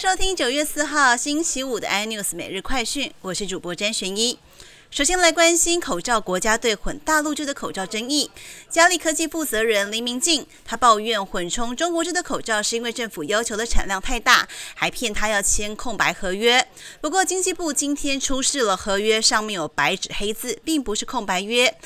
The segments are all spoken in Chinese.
收听九月四号星期五的 iNews 每日快讯，我是主播詹璇一。首先来关心口罩国家队混大陆制的口罩争议。嘉利科技负责人林明静，他抱怨混充中国制的口罩是因为政府要求的产量太大，还骗他要签空白合约。不过经济部今天出示了合约，上面有白纸黑字，并不是空白约。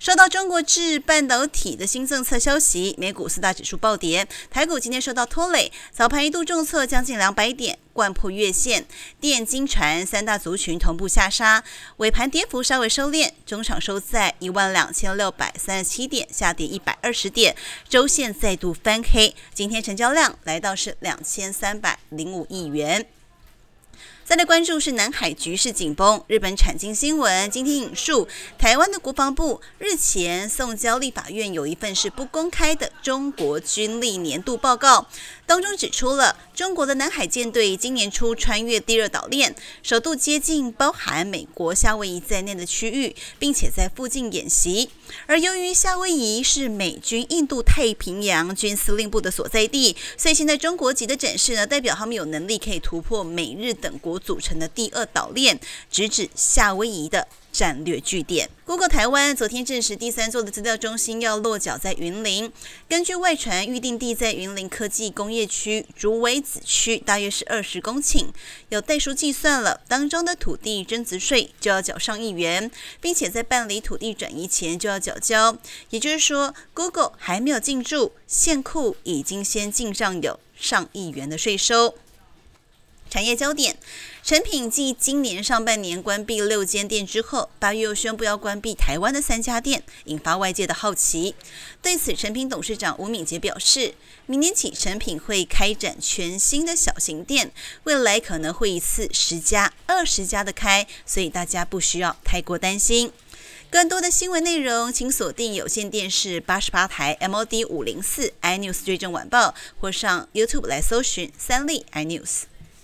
受到中国制半导体的新政策消息，美股四大指数暴跌，台股今天受到拖累，早盘一度重挫将近两百点，贯破月线，电金传三大族群同步下杀，尾盘跌幅稍微收敛，中场收在一万两千六百三十七点，下跌一百二十点，周线再度翻黑，今天成交量来到是两千三百零五亿元。再来关注是南海局势紧绷。日本产经新闻今天引述台湾的国防部日前送交立法院有一份是不公开的中国军力年度报告，当中指出了中国的南海舰队今年初穿越第二岛链，首度接近包含美国夏威夷在内的区域，并且在附近演习。而由于夏威夷是美军印度太平洋军司令部的所在地，所以现在中国级的展示呢，代表他们有能力可以突破美日等国。组成的第二岛链，直指夏威夷的战略据点。Google 台湾昨天证实，第三座的资料中心要落脚在云林。根据外传，预定地在云林科技工业区竹围子区，大约是二十公顷。有代数计算了，当中的土地增值税就要缴上亿元，并且在办理土地转移前就要缴交。也就是说，Google 还没有进驻，现库已经先进账有上亿元的税收。产业焦点，成品继今年上半年关闭六间店之后，八月又宣布要关闭台湾的三家店，引发外界的好奇。对此，成品董事长吴敏杰表示，明年起成品会开展全新的小型店，未来可能会一次十家、二十家的开，所以大家不需要太过担心。更多的新闻内容，请锁定有线电视八十八台 MOD 五零四 iNews 追踪晚报，或上 YouTube 来搜寻三立 iNews。